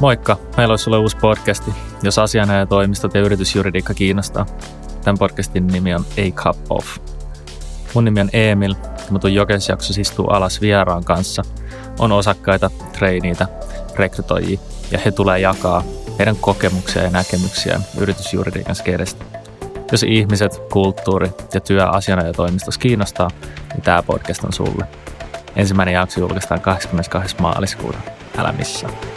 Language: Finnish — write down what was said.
Moikka, meillä olisi sulle uusi podcasti, jos asianajatoimistot ja yritysjuridiikka kiinnostaa. Tämän podcastin nimi on A Cup Off. Mun nimi on Emil ja mun Jokens istuu alas vieraan kanssa. On osakkaita, treiniitä, rekrytoijia ja he tulee jakaa heidän kokemuksia ja näkemyksiään yritysjuridiikan skedestä. Jos ihmiset, kulttuuri ja työ asianajatoimistossa kiinnostaa, niin tämä podcast on sulle. Ensimmäinen jakso julkaistaan 22. maaliskuuta. Älä missään.